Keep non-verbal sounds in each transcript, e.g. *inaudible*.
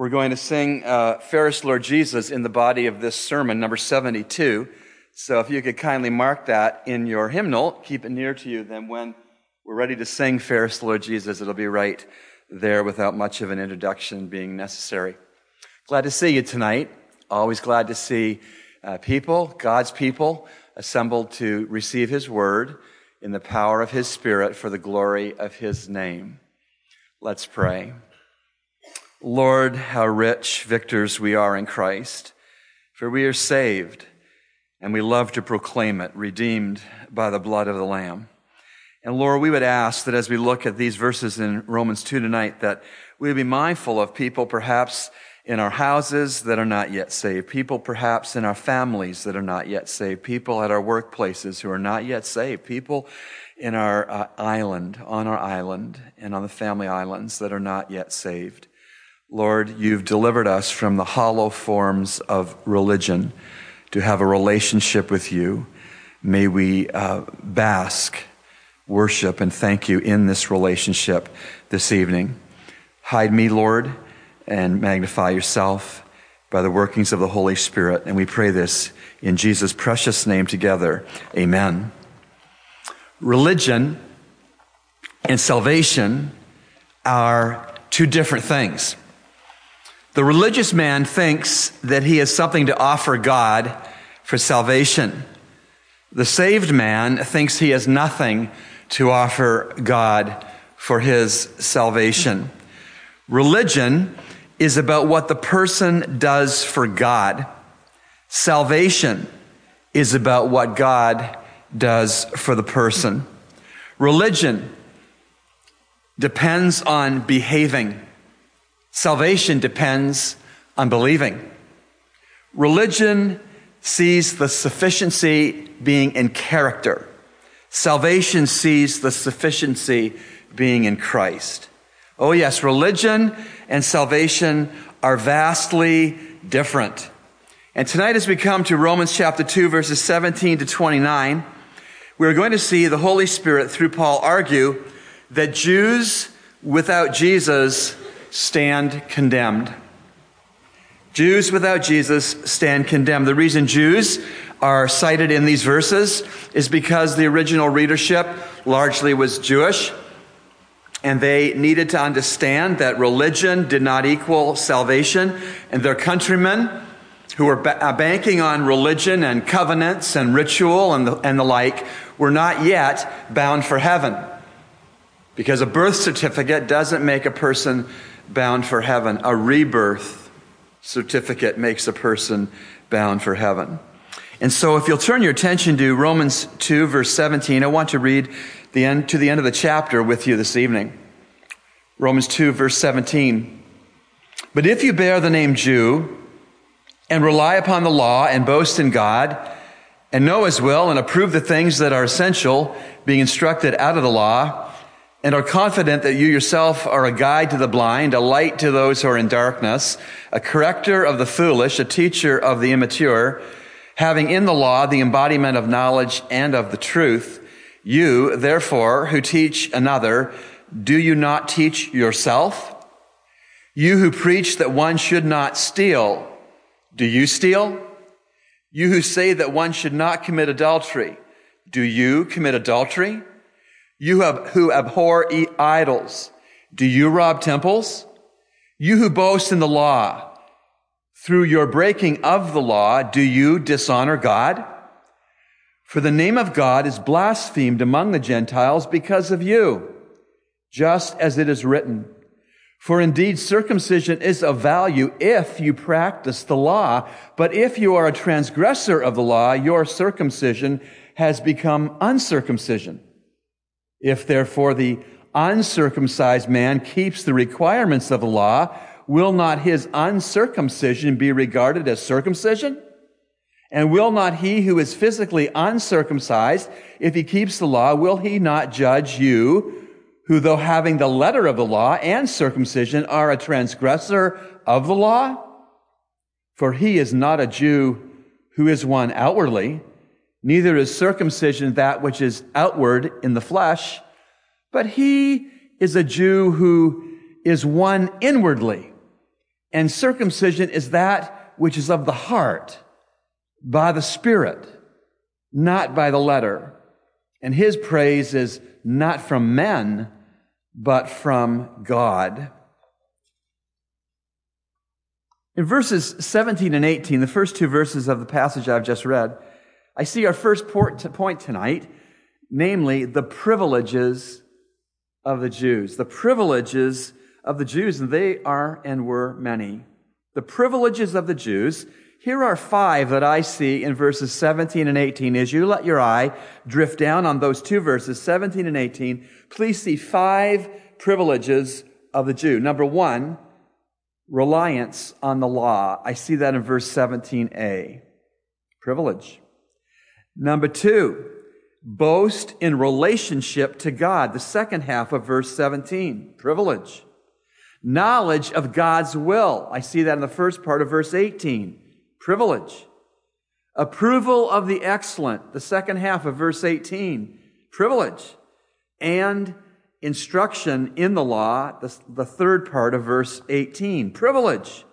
We're going to sing uh, Fairest Lord Jesus in the body of this sermon, number 72. So if you could kindly mark that in your hymnal, keep it near to you, then when we're ready to sing Fairest Lord Jesus, it'll be right there without much of an introduction being necessary. Glad to see you tonight. Always glad to see uh, people, God's people, assembled to receive His word in the power of His Spirit for the glory of His name. Let's pray. Lord, how rich victors we are in Christ, for we are saved and we love to proclaim it, redeemed by the blood of the Lamb. And Lord, we would ask that as we look at these verses in Romans 2 tonight, that we be mindful of people perhaps in our houses that are not yet saved, people perhaps in our families that are not yet saved, people at our workplaces who are not yet saved, people in our uh, island, on our island, and on the family islands that are not yet saved. Lord, you've delivered us from the hollow forms of religion to have a relationship with you. May we uh, bask, worship, and thank you in this relationship this evening. Hide me, Lord and magnify yourself by the workings of the Holy Spirit. And we pray this in Jesus' precious name together. Amen. Religion and salvation are two different things. The religious man thinks that he has something to offer God for salvation. The saved man thinks he has nothing to offer God for his salvation. Religion is about what the person does for God. Salvation is about what God does for the person. Religion depends on behaving. Salvation depends on believing. Religion sees the sufficiency being in character. Salvation sees the sufficiency being in Christ. Oh, yes, religion and salvation are vastly different. And tonight, as we come to Romans chapter 2, verses 17 to 29, we're going to see the Holy Spirit, through Paul, argue that Jews without Jesus stand condemned. Jews without Jesus stand condemned. The reason Jews are cited in these verses is because the original readership largely was Jewish. And they needed to understand that religion did not equal salvation. And their countrymen, who were ba- uh, banking on religion and covenants and ritual and the, and the like, were not yet bound for heaven. Because a birth certificate doesn't make a person bound for heaven. A rebirth certificate makes a person bound for heaven. And so if you'll turn your attention to Romans 2 verse 17, I want to read the end, to the end of the chapter with you this evening. Romans 2, verse 17. But if you bear the name Jew and rely upon the law and boast in God and know his will and approve the things that are essential, being instructed out of the law, and are confident that you yourself are a guide to the blind, a light to those who are in darkness, a corrector of the foolish, a teacher of the immature, having in the law the embodiment of knowledge and of the truth, you, therefore, who teach another, do you not teach yourself? You who preach that one should not steal, do you steal? You who say that one should not commit adultery, do you commit adultery? You who abhor idols, do you rob temples? You who boast in the law, through your breaking of the law, do you dishonor God? For the name of God is blasphemed among the Gentiles because of you, just as it is written. For indeed, circumcision is of value if you practice the law, but if you are a transgressor of the law, your circumcision has become uncircumcision. If therefore the uncircumcised man keeps the requirements of the law, will not his uncircumcision be regarded as circumcision? And will not he who is physically uncircumcised, if he keeps the law, will he not judge you, who though having the letter of the law and circumcision are a transgressor of the law? For he is not a Jew who is one outwardly, neither is circumcision that which is outward in the flesh, but he is a Jew who is one inwardly And circumcision is that which is of the heart by the Spirit, not by the letter. And his praise is not from men, but from God. In verses 17 and 18, the first two verses of the passage I've just read, I see our first point tonight, namely the privileges of the Jews. The privileges of the Jews, and they are and were many. The privileges of the Jews. Here are five that I see in verses 17 and 18. As you let your eye drift down on those two verses, 17 and 18, please see five privileges of the Jew. Number one, reliance on the law. I see that in verse 17a. Privilege. Number two, boast in relationship to God. The second half of verse 17. Privilege. Knowledge of God's will. I see that in the first part of verse 18. Privilege. Approval of the excellent. The second half of verse 18. Privilege. And instruction in the law. The, the third part of verse 18. Privilege.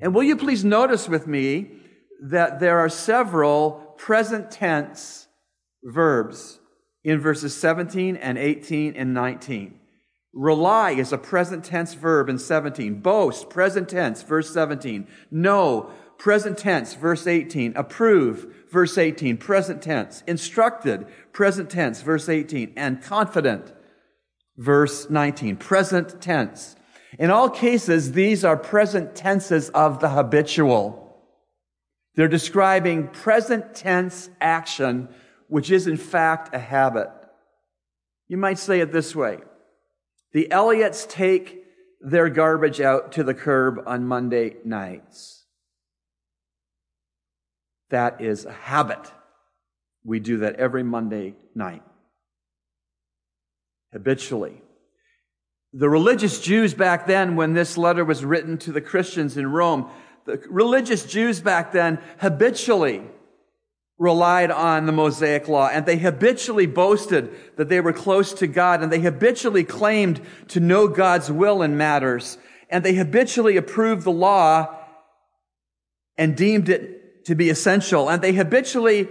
And will you please notice with me that there are several present tense verbs in verses 17 and 18 and 19. Rely is a present tense verb in 17. Boast, present tense, verse 17. Know, present tense, verse 18. Approve, verse 18, present tense. Instructed, present tense, verse 18. And confident, verse 19. Present tense. In all cases, these are present tenses of the habitual. They're describing present tense action, which is in fact a habit. You might say it this way. The Elliotts take their garbage out to the curb on Monday nights. That is a habit. We do that every Monday night. Habitually. The religious Jews back then, when this letter was written to the Christians in Rome, the religious Jews back then habitually relied on the Mosaic law and they habitually boasted that they were close to God and they habitually claimed to know God's will in matters and they habitually approved the law and deemed it to be essential and they habitually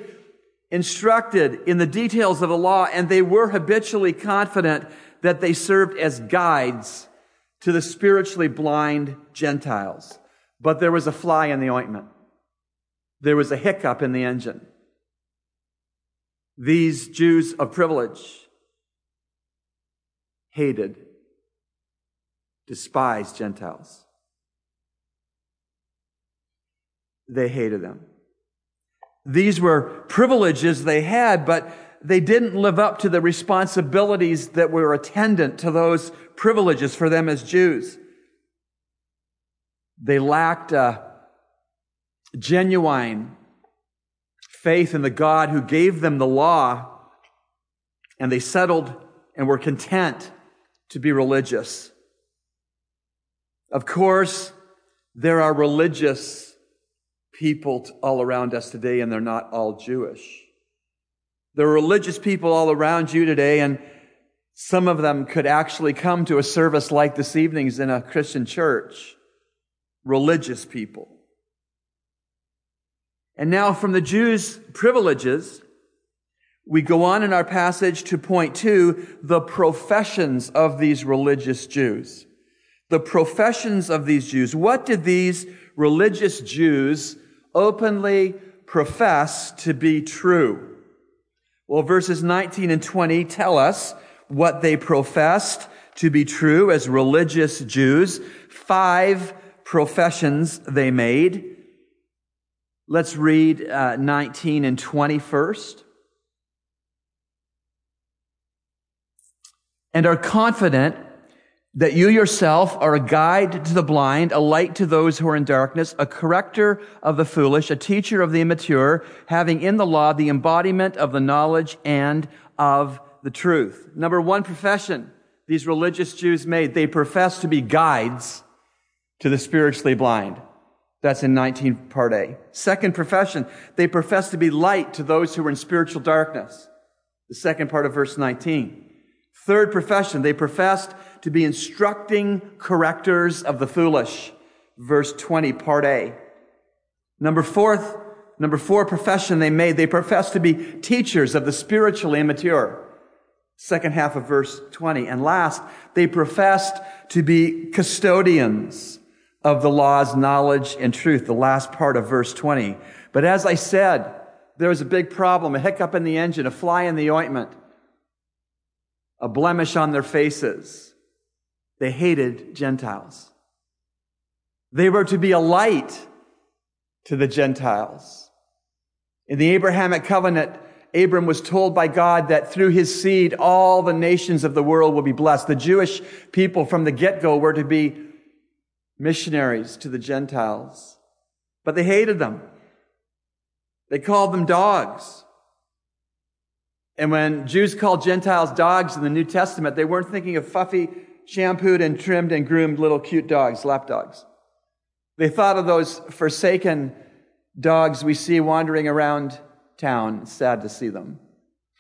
instructed in the details of the law and they were habitually confident that they served as guides to the spiritually blind Gentiles. But there was a fly in the ointment. There was a hiccup in the engine these Jews of privilege hated, despised Gentiles. They hated them. These were privileges they had, but they didn't live up to the responsibilities that were attendant to those privileges for them as Jews. They lacked a genuine faith in the God who gave them the law, and they settled and were content to be religious. Of course, there are religious people all around us today, and they're not all Jewish. There are religious people all around you today, and some of them could actually come to a service like this evening's in a Christian church. Religious people. And now from the Jews' privileges, we go on in our passage to point to the professions of these religious Jews. The professions of these Jews. What did these religious Jews openly profess to be true? Well, verses 19 and 20 tell us what they professed to be true as religious Jews. Five professions they made. Let's read uh, 19 and 20 first. And are confident that you yourself are a guide to the blind, a light to those who are in darkness, a corrector of the foolish, a teacher of the immature, having in the law the embodiment of the knowledge and of the truth. Number one profession these religious Jews made. They profess to be guides to the spiritually blind. That's in 19 part A. Second profession, they profess to be light to those who are in spiritual darkness. The second part of verse 19. Third profession, they professed to be instructing correctors of the foolish. verse 20, part A. Number fourth, number four profession they made, they professed to be teachers of the spiritually immature. Second half of verse 20. And last, they professed to be custodians of the law's knowledge and truth, the last part of verse 20. But as I said, there was a big problem, a hiccup in the engine, a fly in the ointment, a blemish on their faces. They hated Gentiles. They were to be a light to the Gentiles. In the Abrahamic covenant, Abram was told by God that through his seed, all the nations of the world will be blessed. The Jewish people from the get-go were to be missionaries to the Gentiles, but they hated them. They called them dogs. And when Jews called Gentiles dogs in the New Testament, they weren't thinking of fluffy, shampooed and trimmed and groomed little cute dogs, lap dogs. They thought of those forsaken dogs we see wandering around town. It's sad to see them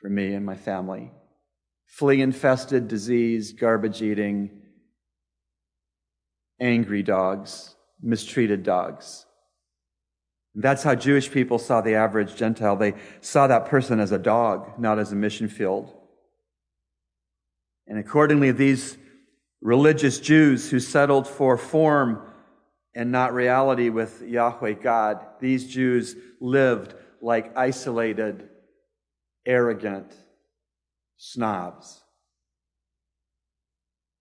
for me and my family. Flea infested, disease, garbage eating, angry dogs, mistreated dogs. That's how Jewish people saw the average Gentile. They saw that person as a dog, not as a mission field. And accordingly, these religious Jews who settled for form and not reality with Yahweh God, these Jews lived like isolated, arrogant snobs.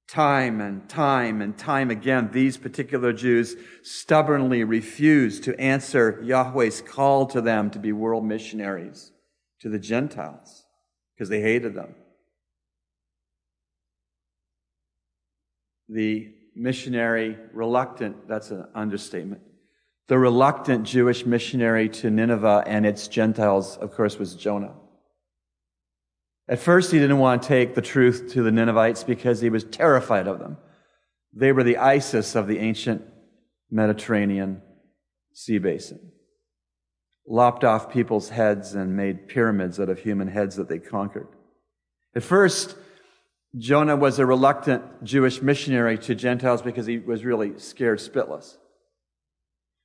Time and time and time again, these particular Jews stubbornly refused to answer Yahweh's call to them to be world missionaries to the Gentiles because they hated them. The missionary reluctant, that's an understatement, the reluctant Jewish missionary to Nineveh and its Gentiles, of course, was Jonah. At first, he didn't want to take the truth to the Ninevites because he was terrified of them. They were the ISIS of the ancient Mediterranean sea basin. Lopped off people's heads and made pyramids out of human heads that they conquered. At first, Jonah was a reluctant Jewish missionary to Gentiles because he was really scared spitless.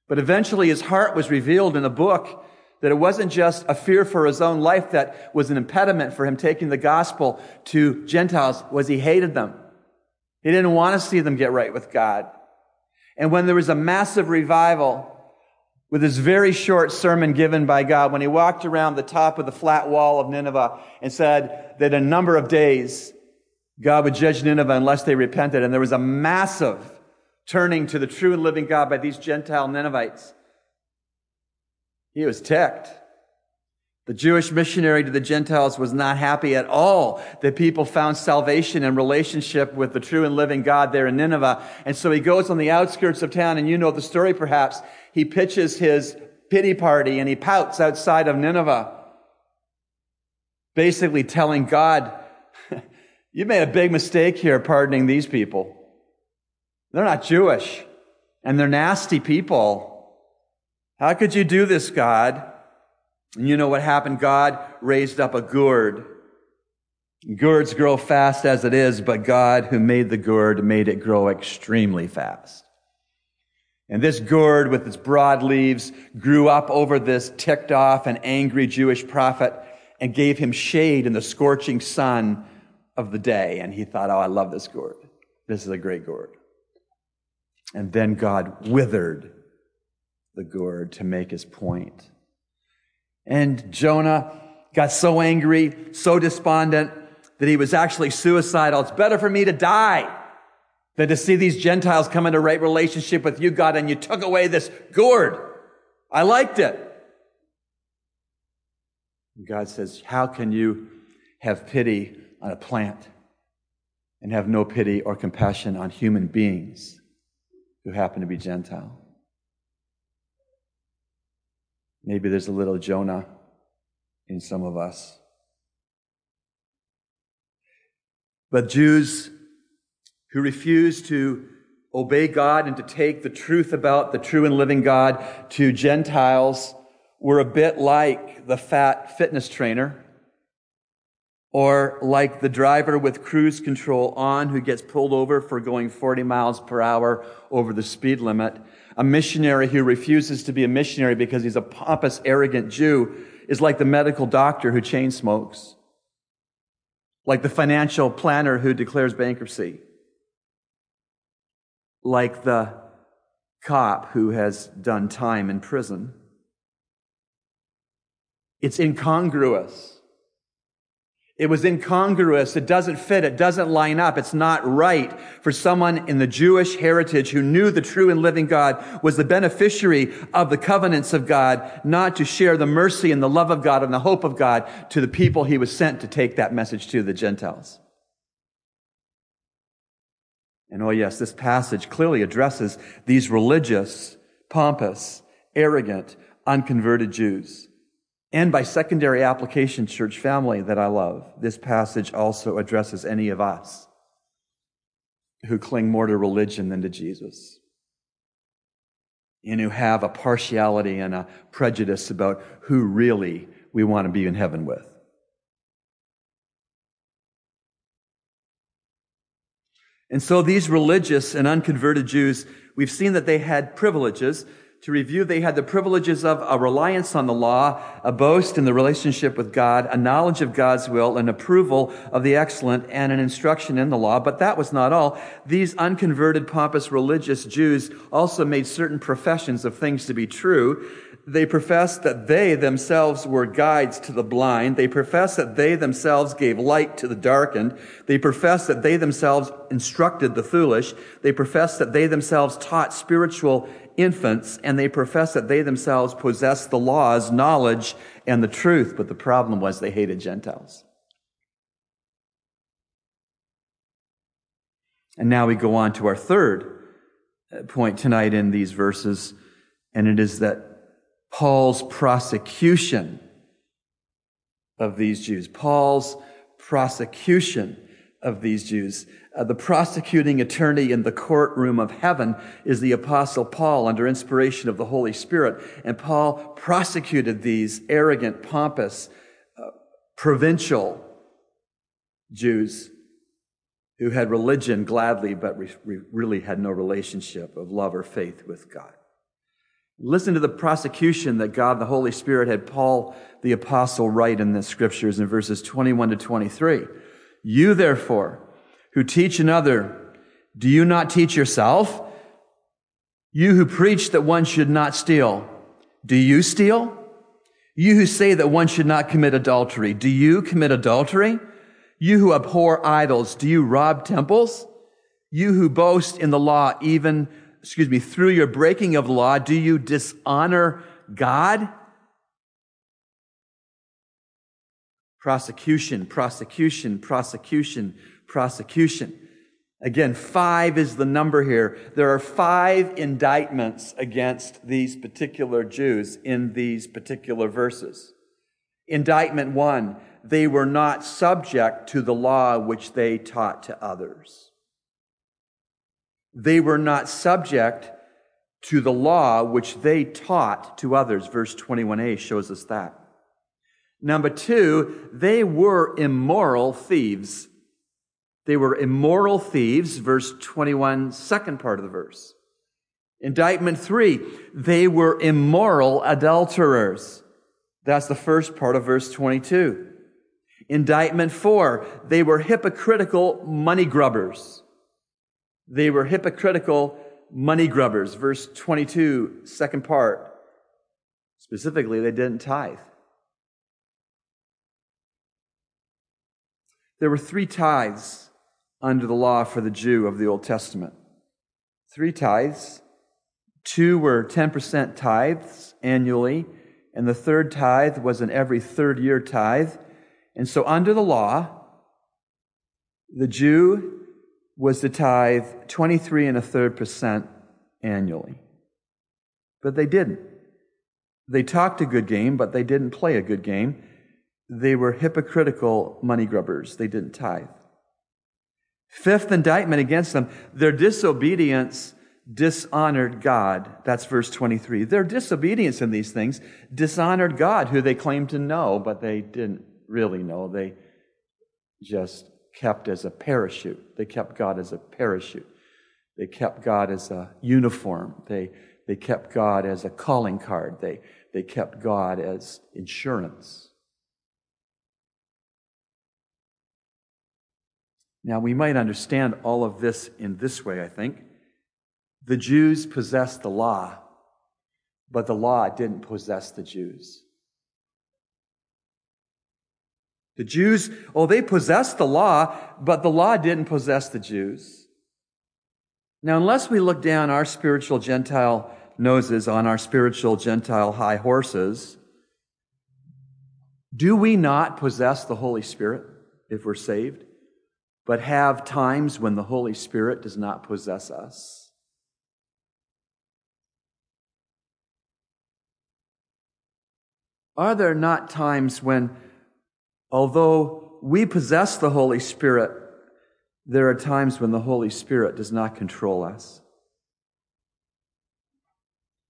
But eventually his heart was revealed in a book that it wasn't just a fear for his own life that was an impediment for him taking the gospel to Gentiles, was he hated them. He didn't want to see them get right with God. And when there was a massive revival with this very short sermon given by God, when he walked around the top of the flat wall of Nineveh and said that in a number of days, God would judge Nineveh unless they repented. And there was a massive turning to the true and living God by these Gentile Ninevites. He was ticked. The Jewish missionary to the Gentiles was not happy at all that people found salvation and relationship with the true and living God there in Nineveh. And so he goes on the outskirts of town, and you know the story perhaps. He pitches his pity party and he pouts outside of Nineveh, basically telling God, *laughs* You made a big mistake here pardoning these people. They're not Jewish, and they're nasty people. How could you do this, God? And you know what happened? God raised up a gourd. Gourds grow fast as it is, but God who made the gourd made it grow extremely fast. And this gourd with its broad leaves grew up over this ticked off and angry Jewish prophet and gave him shade in the scorching sun of the day. And he thought, oh, I love this gourd. This is a great gourd. And then God withered the gourd to make his point. And Jonah got so angry, so despondent, that he was actually suicidal. It's better for me to die than to see these Gentiles come into right relationship with you, God, and you took away this gourd. I liked it. And God says, How can you have pity on a plant and have no pity or compassion on human beings who happen to be Gentile? Maybe there's a little Jonah in some of us. But Jews who refuse to obey God and to take the truth about the true and living God to Gentiles were a bit like the fat fitness trainer Or like the driver with cruise control on who gets pulled over for going 40 miles per hour over the speed limit. A missionary who refuses to be a missionary because he's a pompous, arrogant Jew is like the medical doctor who chain smokes. Like the financial planner who declares bankruptcy. Like the cop who has done time in prison. It's incongruous. It was incongruous. It doesn't fit. It doesn't line up. It's not right for someone in the Jewish heritage who knew the true and living God was the beneficiary of the covenants of God, not to share the mercy and the love of God and the hope of God to the people he was sent to take that message to the Gentiles. And oh yes, this passage clearly addresses these religious, pompous, arrogant, unconverted Jews. And by secondary application, church family that I love, this passage also addresses any of us who cling more to religion than to Jesus. And who have a partiality and a prejudice about who really we want to be in heaven with. And so these religious and unconverted Jews, we've seen that they had privileges to review, they had the privileges of a reliance on the law, a boast in the relationship with God, a knowledge of God's will, an approval of the excellent, and an instruction in the law. But that was not all. These unconverted, pompous religious Jews also made certain professions of things to be true. They professed that they themselves were guides to the blind. They professed that they themselves gave light to the darkened. They professed that they themselves instructed the foolish. They professed that they themselves taught spiritual infants and they profess that they themselves possess the laws, knowledge, and the truth. But the problem was they hated Gentiles. And now we go on to our third uh, point tonight in these verses, and it is that Paul's prosecution of these Jews, Paul's prosecution of these Jews. Uh, the prosecuting attorney in the courtroom of heaven is the apostle Paul under inspiration of the Holy Spirit. And Paul prosecuted these arrogant, pompous, uh, provincial Jews who had religion gladly, but re- really had no relationship of love or faith with God. Listen to the prosecution that God, the Holy Spirit, had Paul the apostle write in the scriptures in verses 21 to 23. You therefore, who teach another, do you not teach yourself? You who preach that one should not steal, do you steal? You who say that one should not commit adultery, do you commit adultery? You who abhor idols, do you rob temples? You who boast in the law, even, excuse me, through your breaking of law, do you dishonor God? Prosecution, prosecution, prosecution, prosecution. Again, five is the number here. There are five indictments against these particular Jews in these particular verses. Indictment one, they were not subject to the law which they taught to others. They were not subject to the law which they taught to others. Verse 21a shows us that. Number two, they were immoral thieves. They were immoral thieves, verse 21, second part of the verse. Indictment three, they were immoral adulterers. That's the first part of verse 22. Indictment four, they were hypocritical money grubbers. They were hypocritical money grubbers. Verse 22, second part. Specifically, they didn't tithe. There were three tithes under the law for the Jew of the Old Testament. Three tithes. Two were 10% tithes annually, and the third tithe was an every third year tithe. And so, under the law, the Jew was to tithe 23 and a third percent annually. But they didn't. They talked a good game, but they didn't play a good game. They were hypocritical money grubbers. They didn't tithe. Fifth indictment against them, their disobedience dishonored God. That's verse 23. Their disobedience in these things dishonored God, who they claimed to know, but they didn't really know. They just kept as a parachute. They kept God as a parachute. They kept God as a uniform. They, they kept God as a calling card. They, they kept God as insurance. Now, we might understand all of this in this way, I think. The Jews possessed the law, but the law didn't possess the Jews. The Jews, oh, they possessed the law, but the law didn't possess the Jews. Now, unless we look down our spiritual Gentile noses on our spiritual Gentile high horses, do we not possess the Holy Spirit if we're saved, but have times when the Holy Spirit does not possess us? Are there not times when, although we possess the Holy Spirit, there are times when the Holy Spirit does not control us?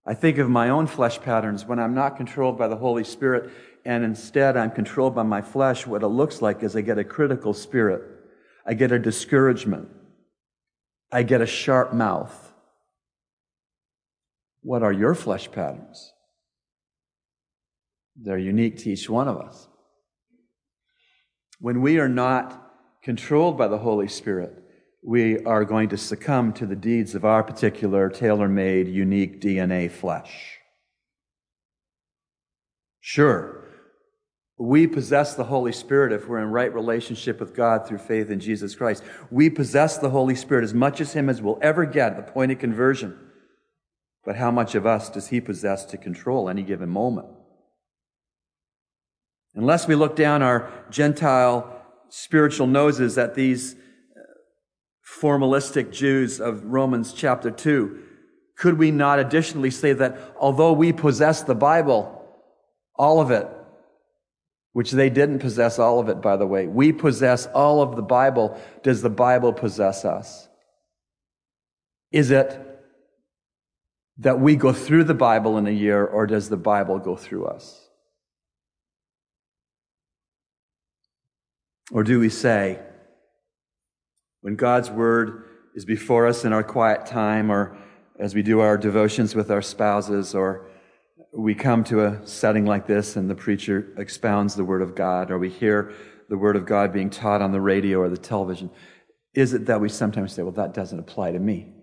I think of my own flesh patterns when I'm not controlled by the Holy Spirit and instead I'm controlled by my flesh. What it looks like is I get a critical spirit. I get a discouragement. I get a sharp mouth. What are your flesh patterns? They're unique to each one of us. When we are not controlled by the Holy Spirit, we are going to succumb to the deeds of our particular tailor made, unique DNA flesh. Sure, we possess the Holy Spirit if we're in right relationship with God through faith in Jesus Christ. We possess the Holy Spirit as much as Him as we'll ever get at the point of conversion. But how much of us does He possess to control any given moment? Unless we look down our Gentile spiritual noses at these uh, formalistic Jews of Romans chapter 2, could we not additionally say that although we possess the Bible, all of it, which they didn't possess all of it, by the way, we possess all of the Bible, does the Bible possess us? Is it that we go through the Bible in a year, or does the Bible go through us? Or do we say, when God's word is before us in our quiet time or as we do our devotions with our spouses or we come to a setting like this and the preacher expounds the word of God or we hear the word of God being taught on the radio or the television, is it that we sometimes say, well, that doesn't apply to me?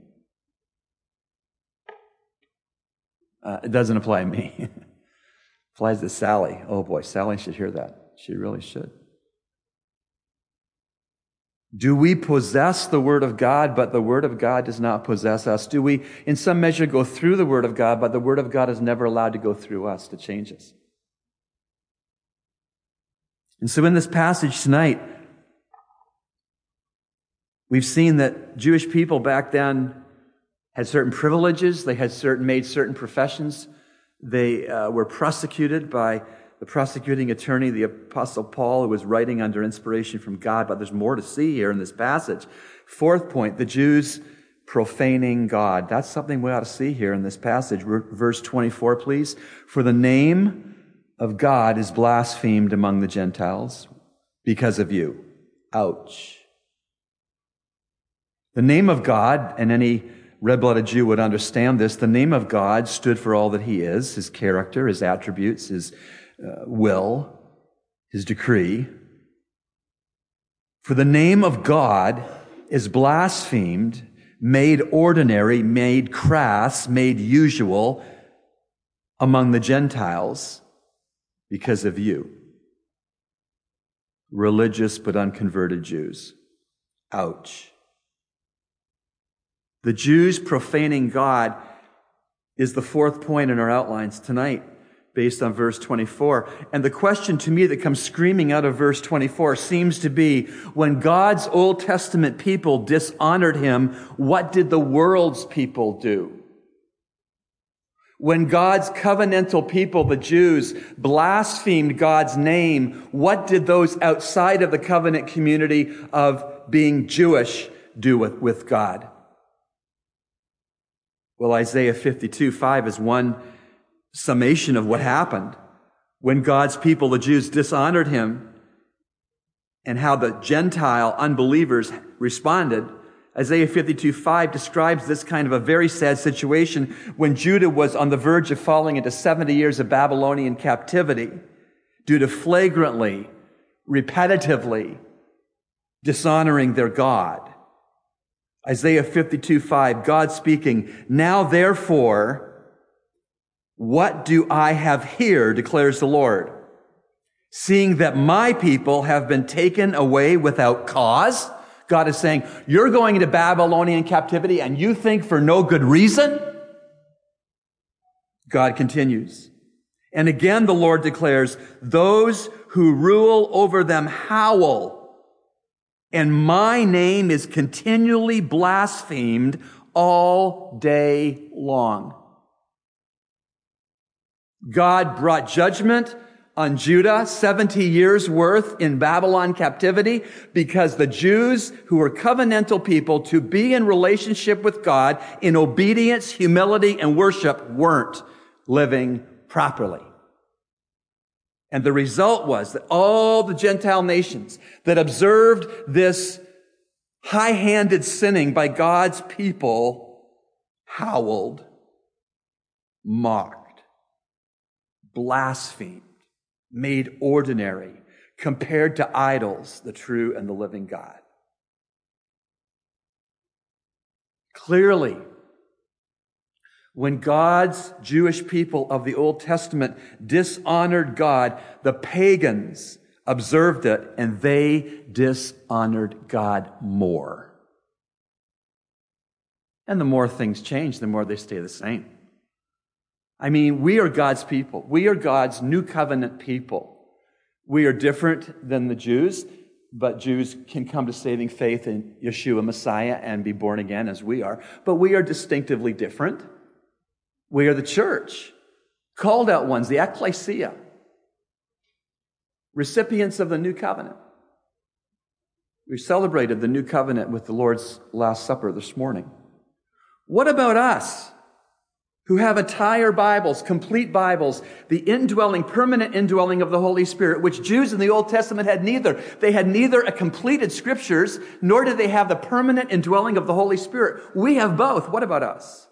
Uh, it doesn't apply to me. *laughs* applies to Sally. Oh boy, Sally should hear that. She really should. Do we possess the Word of God, but the Word of God does not possess us? Do we, in some measure, go through the Word of God, but the Word of God is never allowed to go through us to change us? And so in this passage tonight, we've seen that Jewish people back then had certain privileges, they had certain, made certain professions, they uh, were prosecuted by the prosecuting attorney, the apostle Paul, who was writing under inspiration from God, but there's more to see here in this passage. Fourth point, the Jews profaning God. That's something we ought to see here in this passage. Verse 24, please. For the name of God is blasphemed among the Gentiles because of you. Ouch. The name of God, and any red blooded Jew would understand this, the name of God stood for all that he is, his character, his attributes, his uh, will, his decree. For the name of God is blasphemed, made ordinary, made crass, made usual among the Gentiles because of you. Religious but unconverted Jews. Ouch. The Jews profaning God is the fourth point in our outlines tonight based on verse 24. And the question to me that comes screaming out of verse 24 seems to be, when God's Old Testament people dishonored him, what did the world's people do? When God's covenantal people, the Jews, blasphemed God's name, what did those outside of the covenant community of being Jewish do with, with God? Well, Isaiah 52, 5 is one summation of what happened when God's people, the Jews, dishonored him. and how the Gentile unbelievers responded, Isaiah 52 5 describes this kind of a very sad situation when Judah was on the verge of falling into 70 years of Babylonian captivity due to flagrantly, repetitively dishonoring their God. Isaiah 52 5, God speaking, Now therefore, what do I have here, declares the Lord? Seeing that my people have been taken away without cause. God is saying, You're going into Babylonian captivity and you think for no good reason? God continues. And again, the Lord declares, Those who rule over them howl, and my name is continually blasphemed all day long. God brought judgment on Judah, 70 years worth in Babylon captivity, because the Jews who were covenantal people to be in relationship with God in obedience, humility, and worship weren't living properly. And the result was that all the Gentile nations that observed this high-handed sinning by God's people howled, mocked blasphemed, made ordinary, compared to idols, the true and the living God. Clearly, when God's Jewish people of the Old Testament dishonored God, the pagans observed it and they dishonored God more. And the more things change, the more they stay the same. I mean, we are God's people. We are God's new covenant people. We are different than the Jews, but Jews can come to saving faith in Yeshua Messiah and be born again as we are. But we are distinctively different. We are the church, called out ones, the ecclesia, recipients of the new covenant. We celebrated the new covenant with the Lord's Last Supper this morning. What about us? Who have entire Bibles, complete Bibles, the indwelling, permanent indwelling of the Holy Spirit, which Jews in the Old Testament had neither. They had neither a completed scriptures, nor did they have the permanent indwelling of the Holy Spirit. We have both. What about us?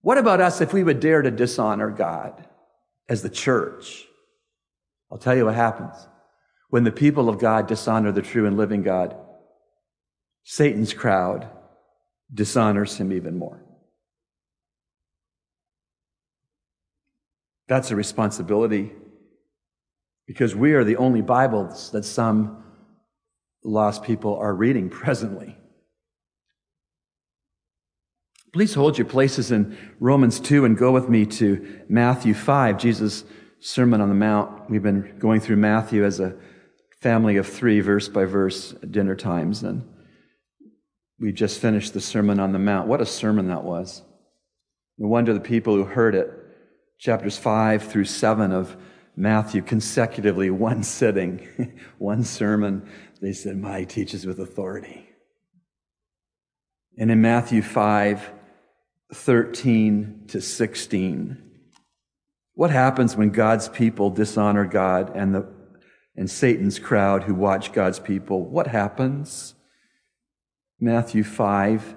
What about us if we would dare to dishonor God as the church? I'll tell you what happens. When the people of God dishonor the true and living God, Satan's crowd dishonors him even more. That's a responsibility because we are the only Bibles that some lost people are reading *laughs* presently. Please hold your places in Romans 2 and go with me to Matthew 5, Jesus' Sermon on the Mount. We've been going through Matthew as a family of three, verse by verse, dinner times, and we just finished the Sermon on the Mount. What a sermon that was. No wonder the people who heard it chapters 5 through 7 of Matthew consecutively, *laughs* one sitting, *laughs* one sermon. They said, My teaches with authority. And in Matthew 5, 13 to 16, what happens when God's people dishonor God and the and Satan's crowd who watch God's people? What happens? Matthew 5,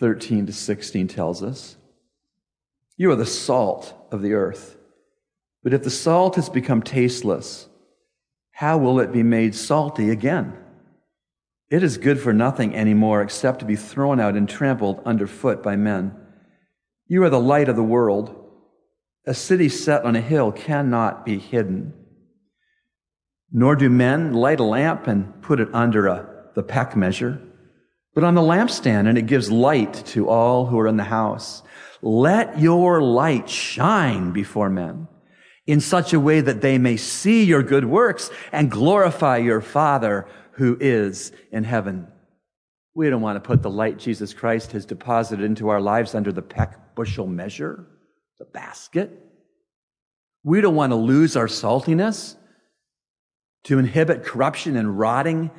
13 to 16 tells us. You are the salt of the earth. But if the salt has become tasteless, how will it be made salty again? It is good for nothing anymore except to be thrown out and trampled underfoot by men. You are the light of the world. A city set on a hill cannot be hidden. Nor do men light a lamp and put it under a, the peck measure, but on the lampstand, and it gives light to all who are in the house. Let your light shine before men in such a way that they may see your good works and glorify your Father who is in heaven. We don't want to put the light Jesus Christ has deposited into our lives under the peck bushel measure, the basket. We don't want to lose our saltiness to inhibit corruption and rotting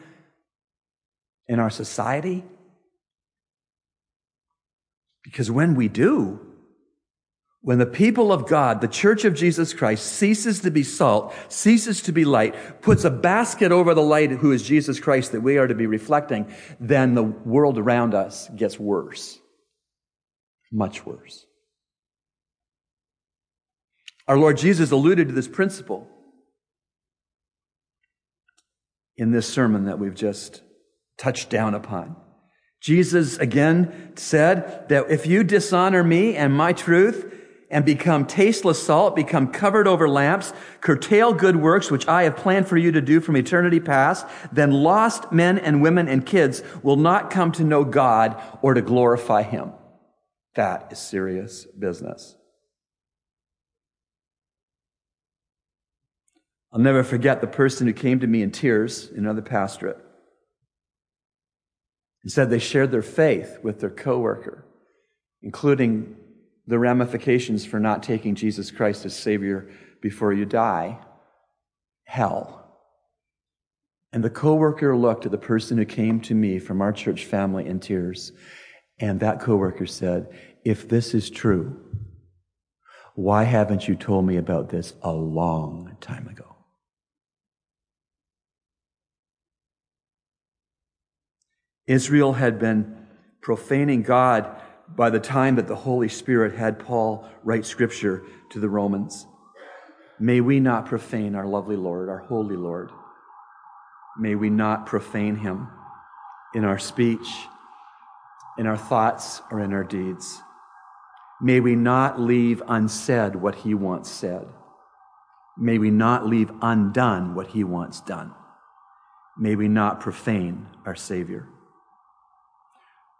in our society. Because when we do, When the people of God, the church of Jesus Christ, ceases to be salt, ceases to be light, puts a basket over the light who is Jesus Christ that we are to be reflecting, then the world around us gets worse. Much worse. Our Lord Jesus alluded to this principle in this sermon that we've just touched down upon. Jesus again said that if you dishonor me and my truth, and become tasteless salt, become covered over lamps, curtail good works which I have planned for you to do from eternity past, then lost men and women and kids will not come to know God or to glorify Him. That is serious business. I'll never forget the person who came to me in tears in another pastorate said they shared their faith with their coworker, including the ramifications for not taking Jesus Christ as Savior before you die hell. And the coworker looked at the person who came to me from our church family in tears. And that coworker said, If this is true, why haven't you told me about this a long time ago? Israel had been profaning God by the time that the Holy Spirit had Paul write scripture to the Romans. May we not profane our lovely Lord, our holy Lord. May we not profane him in our speech, in our thoughts, or in our deeds. May we not leave unsaid what he once said. May we not leave undone what he once done. May we not profane our Savior.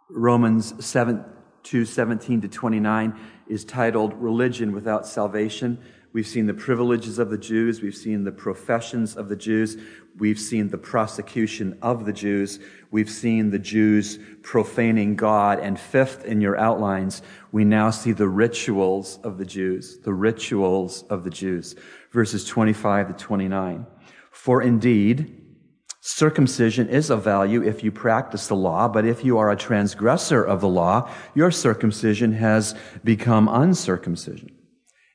Romans 7 2 17 to 29 is titled Religion Without Salvation. We've seen the privileges of the Jews. We've seen the professions of the Jews. We've seen the prosecution of the Jews. We've seen the Jews profaning God. And fifth in your outlines, we now see the rituals of the Jews, the rituals of the Jews, verses 25 to 29. For indeed, Circumcision is of value if you practice the law, but if you are a transgressor of the law, your circumcision has become uncircumcision.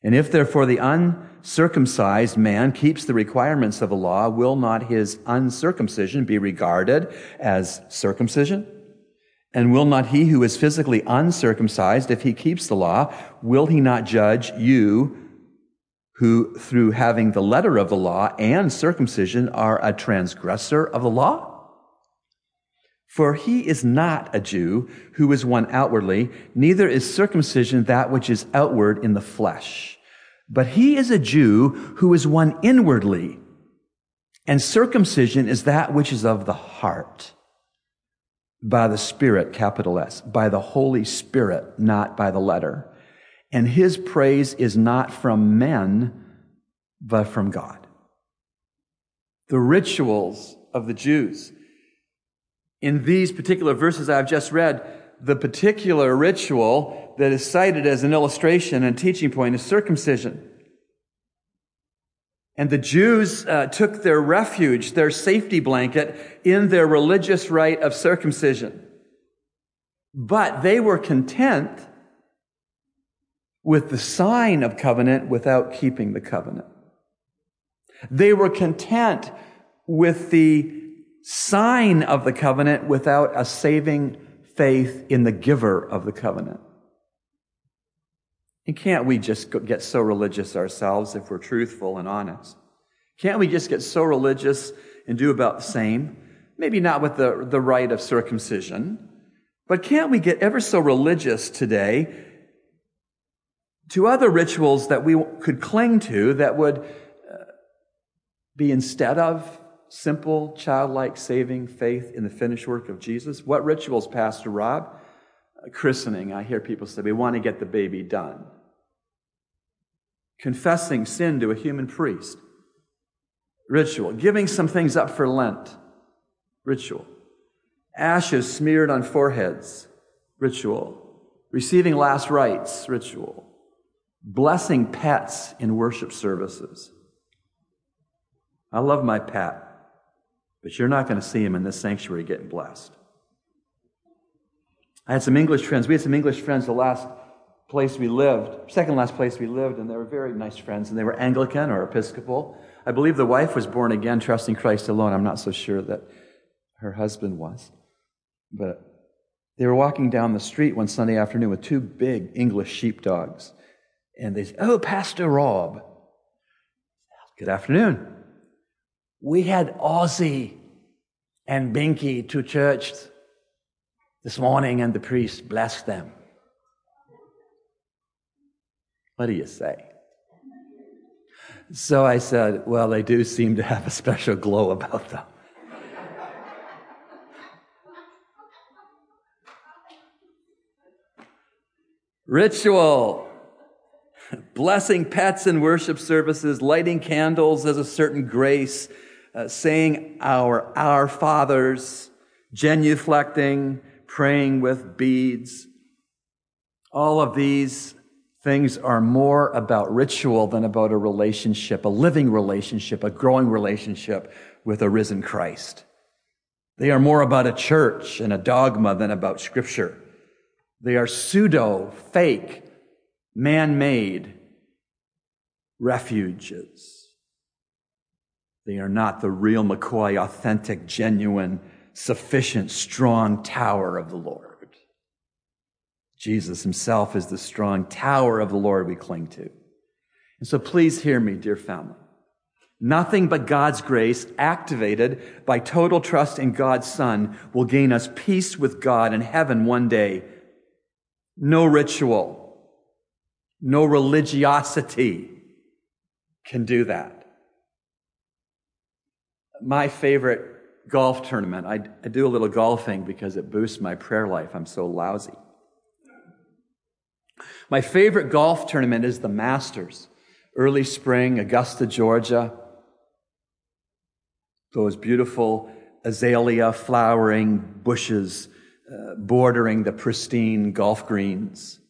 And if therefore the uncircumcised man keeps the requirements of the law, will not his uncircumcision be regarded as circumcision? And will not he who is physically uncircumcised, if he keeps the law, will he not judge you who, through having the letter of the law and circumcision, are a transgressor of the law? For he is not a Jew who is one outwardly, neither is circumcision that which is outward in the flesh. But he is a Jew who is one inwardly, and circumcision is that which is of the heart, by the Spirit, capital S, by the Holy Spirit, not by the letter and his praise is not from men, but from God. The rituals of the Jews. In these particular verses I've just read, the particular ritual that is cited as an illustration and teaching point is circumcision. And the Jews uh, took their refuge, their safety blanket, in their religious rite of circumcision. But they were content with the sign of covenant without keeping the covenant. They were content with the sign of the covenant without a saving faith in the giver of the covenant. And can't we just get so religious ourselves if we're truthful and honest? Can't we just get so religious and do about the same? Maybe not with the, the rite of circumcision, but can't we get ever so religious today to other rituals that we could cling to that would uh, be instead of simple, childlike, saving faith in the finished work of Jesus. What rituals, Pastor Rob? Uh, christening, I hear people say, we want to get the baby done. Confessing sin to a human priest. Ritual. Giving some things up for Lent. Ritual. Ashes smeared on foreheads. Ritual. Receiving last rites. Ritual blessing pets in worship services. I love my pet, but you're not going to see him in this sanctuary getting blessed. I had some English friends. We had some English friends the last place we lived, second last place we lived, and they were very nice friends, and they were Anglican or Episcopal. I believe the wife was born again, trusting Christ alone. I'm not so sure that her husband was. But they were walking down the street one Sunday afternoon with two big English sheepdogs. And they said, Oh, Pastor Rob. Good afternoon. We had Ozzy and Binky to church this morning, and the priest blessed them. What do you say? So I said, Well, they do seem to have a special glow about them. *laughs* Ritual. *laughs* Blessing pets in worship services, lighting candles as a certain grace, uh, saying our, our fathers, genuflecting, praying with beads. All of these things are more about ritual than about a relationship, a living relationship, a growing relationship with a risen Christ. They are more about a church and a dogma than about scripture. They are pseudo, fake, man made refuges. They are not the real McCoy, authentic, genuine, sufficient, strong tower of the Lord. Jesus himself is the strong tower of the Lord we cling to. And so please hear me, dear family. Nothing but God's grace, activated by total trust in God's Son, will gain us peace with God in heaven one day. No ritual, no religiosity can do that. My favorite golf tournament, I, I do a little golfing because it boosts my prayer life. I'm so lousy. My favorite golf tournament is the Masters. Early spring, Augusta, Georgia. Those beautiful azalea flowering bushes uh, bordering the pristine golf greens.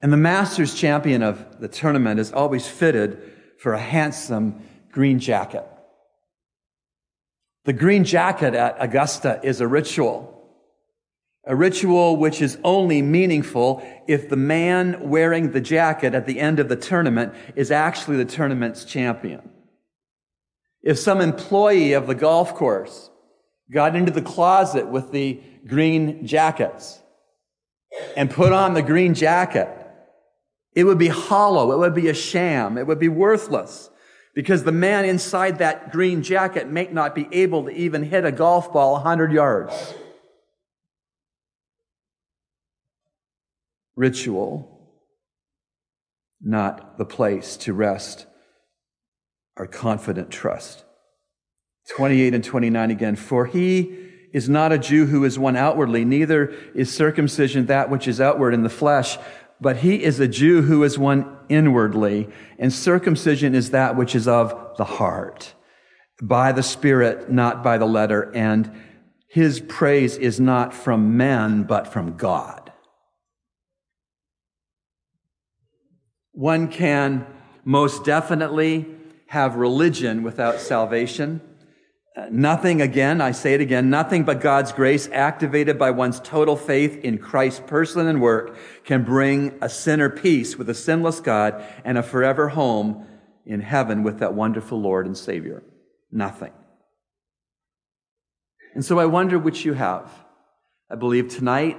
And the Masters champion of the tournament is always fitted for a handsome green jacket. The green jacket at Augusta is a ritual a ritual which is only meaningful if the man wearing the jacket at the end of the tournament is actually the tournament's champion. If some employee of the golf course got into the closet with the green jackets and put on the green jacket, it would be hollow. It would be a sham. It would be worthless because the man inside that green jacket may not be able to even hit a golf ball 100 yards. ritual, not the place to rest our confident trust. 28 and 29 again. For he is not a Jew who is one outwardly, neither is circumcision that which is outward in the flesh, but he is a Jew who is one inwardly, and circumcision is that which is of the heart, by the Spirit, not by the letter, and his praise is not from men, but from God. One can most definitely have religion without salvation. Nothing, again, I say it again, nothing but God's grace activated by one's total faith in Christ's person and work can bring a sinner peace with a sinless God and a forever home in heaven with that wonderful Lord and Savior. Nothing. And so I wonder which you have. I believe tonight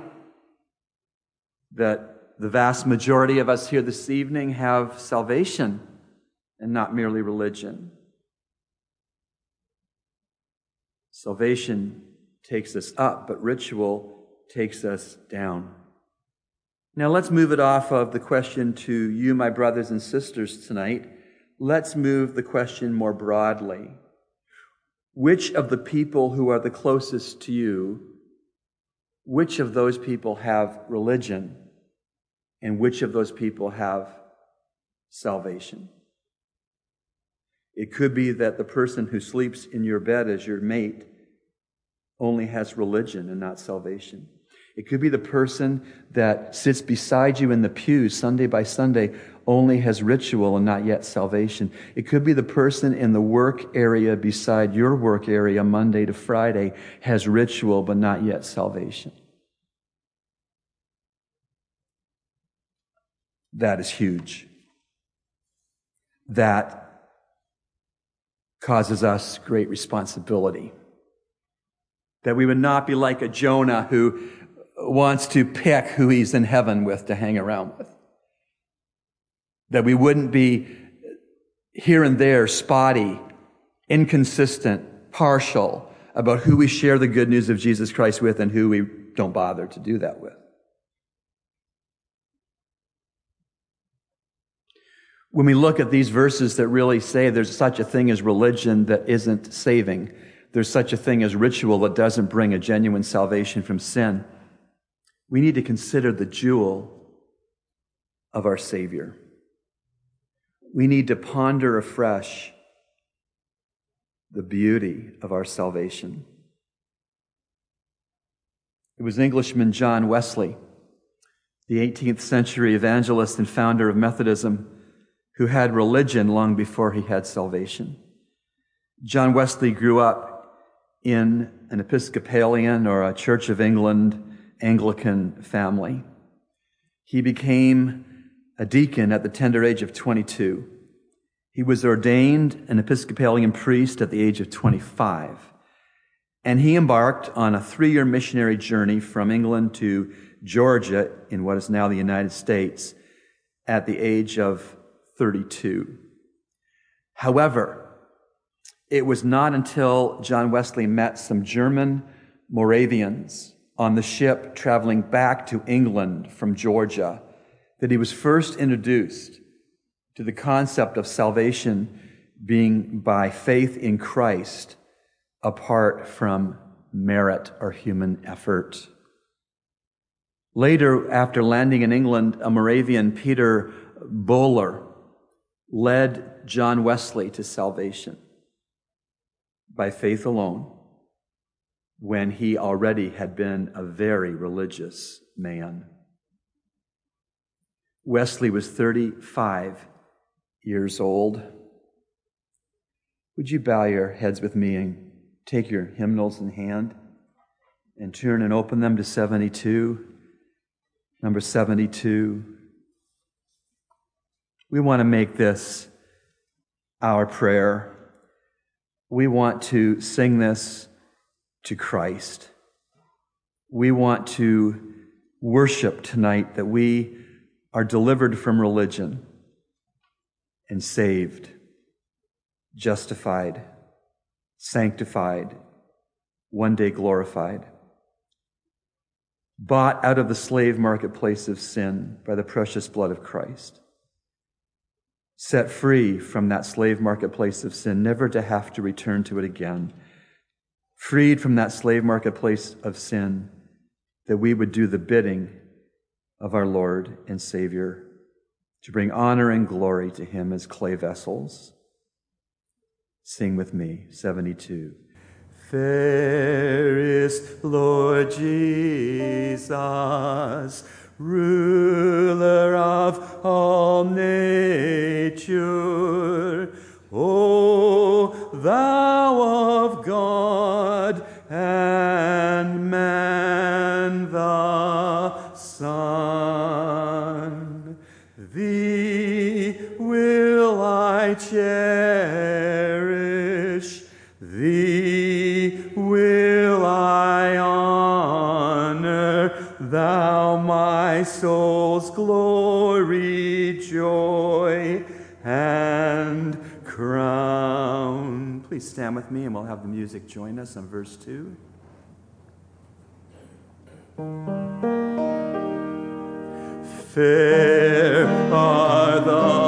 that the vast majority of us here this evening have salvation and not merely religion. Salvation takes us up, but ritual takes us down. Now let's move it off of the question to you, my brothers and sisters, tonight. Let's move the question more broadly. Which of the people who are the closest to you, which of those people have religion? and which of those people have salvation. It could be that the person who sleeps in your bed as your mate only has religion and not salvation. It could be the person that sits beside you in the pew Sunday by Sunday only has ritual and not yet salvation. It could be the person in the work area beside your work area Monday to Friday has ritual but not yet salvation. That is huge. That causes us great responsibility. That we would not be like a Jonah who wants to pick who he's in heaven with to hang around with. That we wouldn't be here and there spotty, inconsistent, partial about who we share the good news of Jesus Christ with and who we don't bother to do that with. When we look at these verses that really say there's such a thing as religion that isn't saving, there's such a thing as ritual that doesn't bring a genuine salvation from sin, we need to consider the jewel of our Savior. We need to ponder afresh the beauty of our salvation. It was Englishman John Wesley, the 18th century evangelist and founder of Methodism, who had religion long before he had salvation. John Wesley grew up in an Episcopalian or a Church of England Anglican family. He became a deacon at the tender age of 22. He was ordained an Episcopalian priest at the age of 25. And he embarked on a three year missionary journey from England to Georgia in what is now the United States at the age of 32. However, it was not until John Wesley met some German Moravians on the ship traveling back to England from Georgia that he was first introduced to the concept of salvation being by faith in Christ apart from merit or human effort. Later, after landing in England, a Moravian, Peter Böhler, led John Wesley to salvation by faith alone when he already had been a very religious man. Wesley was 35 years old. Would you bow your heads with me and take your hymnals in hand and turn and open them to 72? Number 72. We want to make this our prayer. We want to sing this to Christ. We want to worship tonight that we are delivered from religion and saved, justified, sanctified, one day glorified, bought out of the slave marketplace of sin by the precious blood of Christ, set free from that slave marketplace of sin, never to have to return to it again freed from that slave marketplace of sin, that we would do the bidding of our Lord and Savior to bring honor and glory to Him as clay vessels. Sing with me, 72. Fairest Lord Jesus, ruler of all nature, O thou of God and man the Son, thee will I cherish, soul's glory, joy, and crown. Please stand with me and we'll have the music join us on verse 2. Fair are the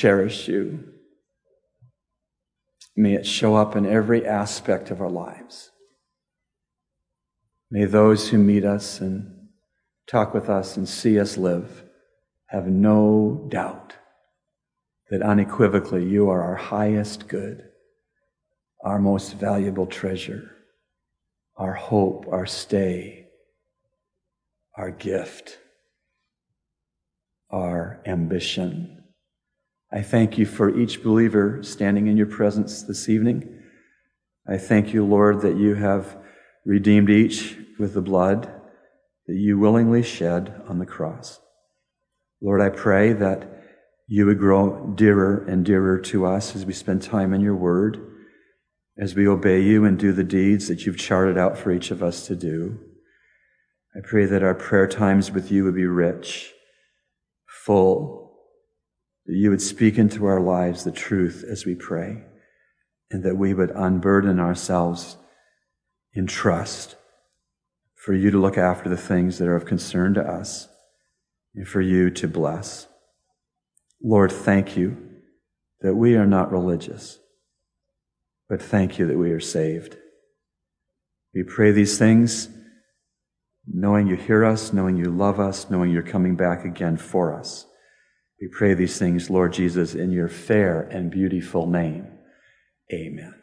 cherish you. May it show up in every aspect of our lives. May those who meet us and talk with us and see us live have no doubt that unequivocally you are our highest good, our most valuable treasure, our hope, our stay, our gift, our ambition. I thank you for each believer standing in your presence this evening. I thank you, Lord, that you have redeemed each with the blood that you willingly shed on the cross. Lord, I pray that you would grow dearer and dearer to us as we spend time in your word, as we obey you and do the deeds that you've charted out for each of us to do. I pray that our prayer times with you would be rich, full, that you would speak into our lives the truth as we pray, and that we would unburden ourselves in trust for you to look after the things that are of concern to us and for you to bless. Lord, thank you that we are not religious, but thank you that we are saved. We pray these things knowing you hear us, knowing you love us, knowing you're coming back again for us. We pray these things, Lord Jesus, in your fair and beautiful name. Amen.